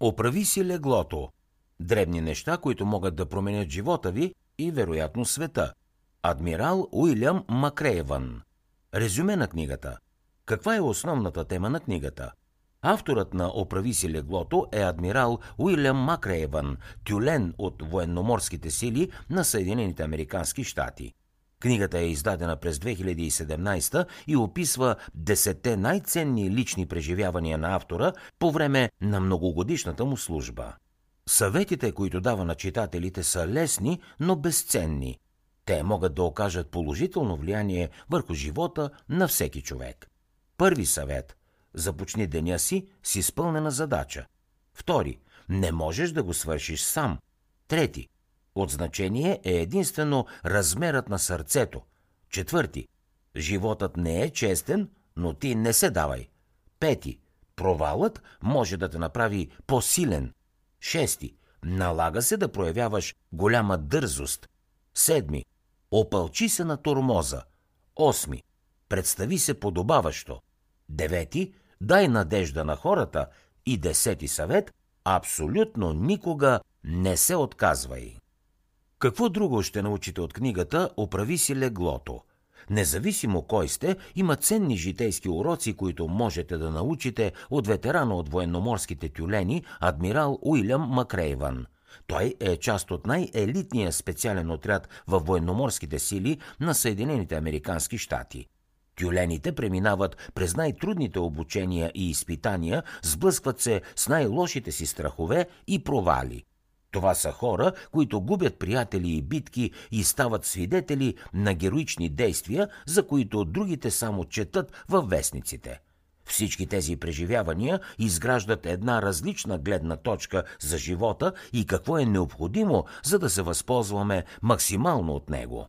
Оправи си леглото. Дребни неща, които могат да променят живота ви и вероятно света. Адмирал Уилям Макрейвън. Резюме на книгата. Каква е основната тема на книгата? Авторът на Оправи си леглото е адмирал Уилям Макрейвън, тюлен от военноморските сили на Съединените Американски щати. Книгата е издадена през 2017 и описва десетте най-ценни лични преживявания на автора по време на многогодишната му служба. Съветите, които дава на читателите, са лесни, но безценни. Те могат да окажат положително влияние върху живота на всеки човек. Първи съвет – започни деня си с изпълнена задача. Втори – не можеш да го свършиш сам. Трети – от значение е единствено размерът на сърцето. Четвърти – животът не е честен, но ти не се давай. Пети – провалът може да те направи по-силен. Шести – налага се да проявяваш голяма дързост. Седми – опълчи се на тормоза. Осми – представи се подобаващо. Девети – дай надежда на хората. И десети съвет – абсолютно никога не се отказвай. Какво друго ще научите от книгата «Оправи си леглото»? Независимо кой сте, има ценни житейски уроци, които можете да научите от ветерана от военноморските тюлени, адмирал Уилям Макрейван. Той е част от най-елитния специален отряд във военноморските сили на Съединените Американски щати. Тюлените преминават през най-трудните обучения и изпитания, сблъскват се с най-лошите си страхове и провали – това са хора, които губят приятели и битки и стават свидетели на героични действия, за които другите само четат във вестниците. Всички тези преживявания изграждат една различна гледна точка за живота и какво е необходимо, за да се възползваме максимално от него.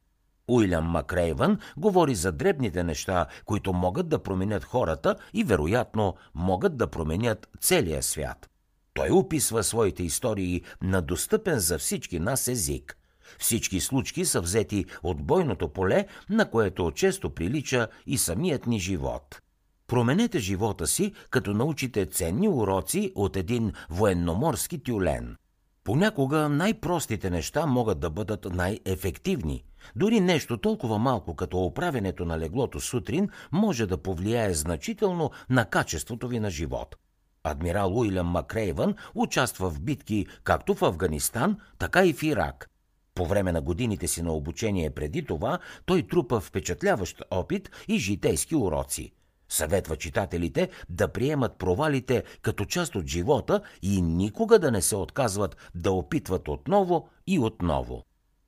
Уилям Макрейвън говори за дребните неща, които могат да променят хората и вероятно могат да променят целия свят. Той описва своите истории на достъпен за всички нас език. Всички случки са взети от бойното поле, на което често прилича и самият ни живот. Променете живота си, като научите ценни уроци от един военноморски тюлен. Понякога най-простите неща могат да бъдат най-ефективни. Дори нещо толкова малко като оправенето на леглото сутрин може да повлияе значително на качеството ви на живот – Адмирал Уилям Макрейвън участва в битки както в Афганистан, така и в Ирак. По време на годините си на обучение преди това, той трупа впечатляващ опит и житейски уроци. Съветва читателите да приемат провалите като част от живота и никога да не се отказват да опитват отново и отново.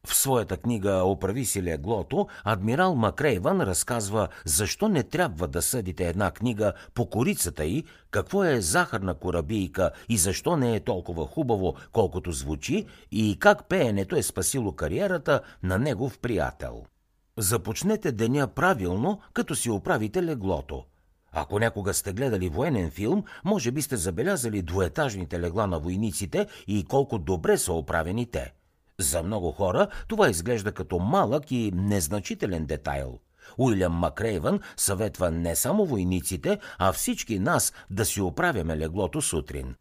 В своята книга «Оправи си леглото» адмирал Макрейван разказва защо не трябва да съдите една книга по корицата й, какво е захарна корабийка и защо не е толкова хубаво, колкото звучи и как пеенето е спасило кариерата на негов приятел. Започнете деня правилно, като си оправите леглото. Ако някога сте гледали военен филм, може би сте забелязали двоетажните легла на войниците и колко добре са оправени те – за много хора това изглежда като малък и незначителен детайл. Уилям Макрейвън съветва не само войниците, а всички нас да си оправяме леглото сутрин.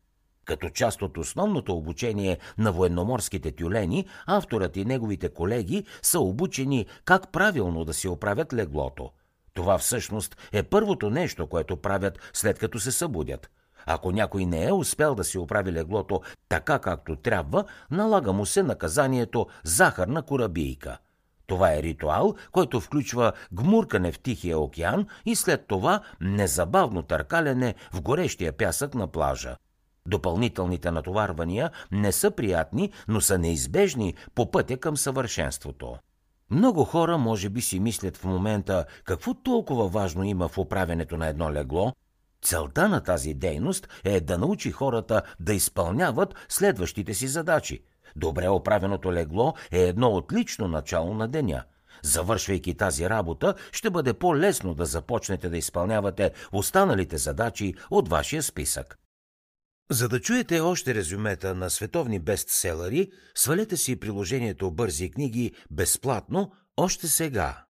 Като част от основното обучение на военноморските тюлени, авторът и неговите колеги са обучени как правилно да си оправят леглото. Това всъщност е първото нещо, което правят след като се събудят – ако някой не е успял да си оправи леглото така както трябва, налага му се наказанието захарна корабийка. Това е ритуал, който включва гмуркане в Тихия океан и след това незабавно търкаляне в горещия пясък на плажа. Допълнителните натоварвания не са приятни, но са неизбежни по пътя към съвършенството. Много хора може би си мислят в момента какво толкова важно има в управенето на едно легло, Целта на тази дейност е да научи хората да изпълняват следващите си задачи. Добре оправеното легло е едно отлично начало на деня. Завършвайки тази работа, ще бъде по-лесно да започнете да изпълнявате останалите задачи от вашия списък. За да чуете още резюмета на световни бестселери, свалете си приложението Бързи книги безплатно още сега.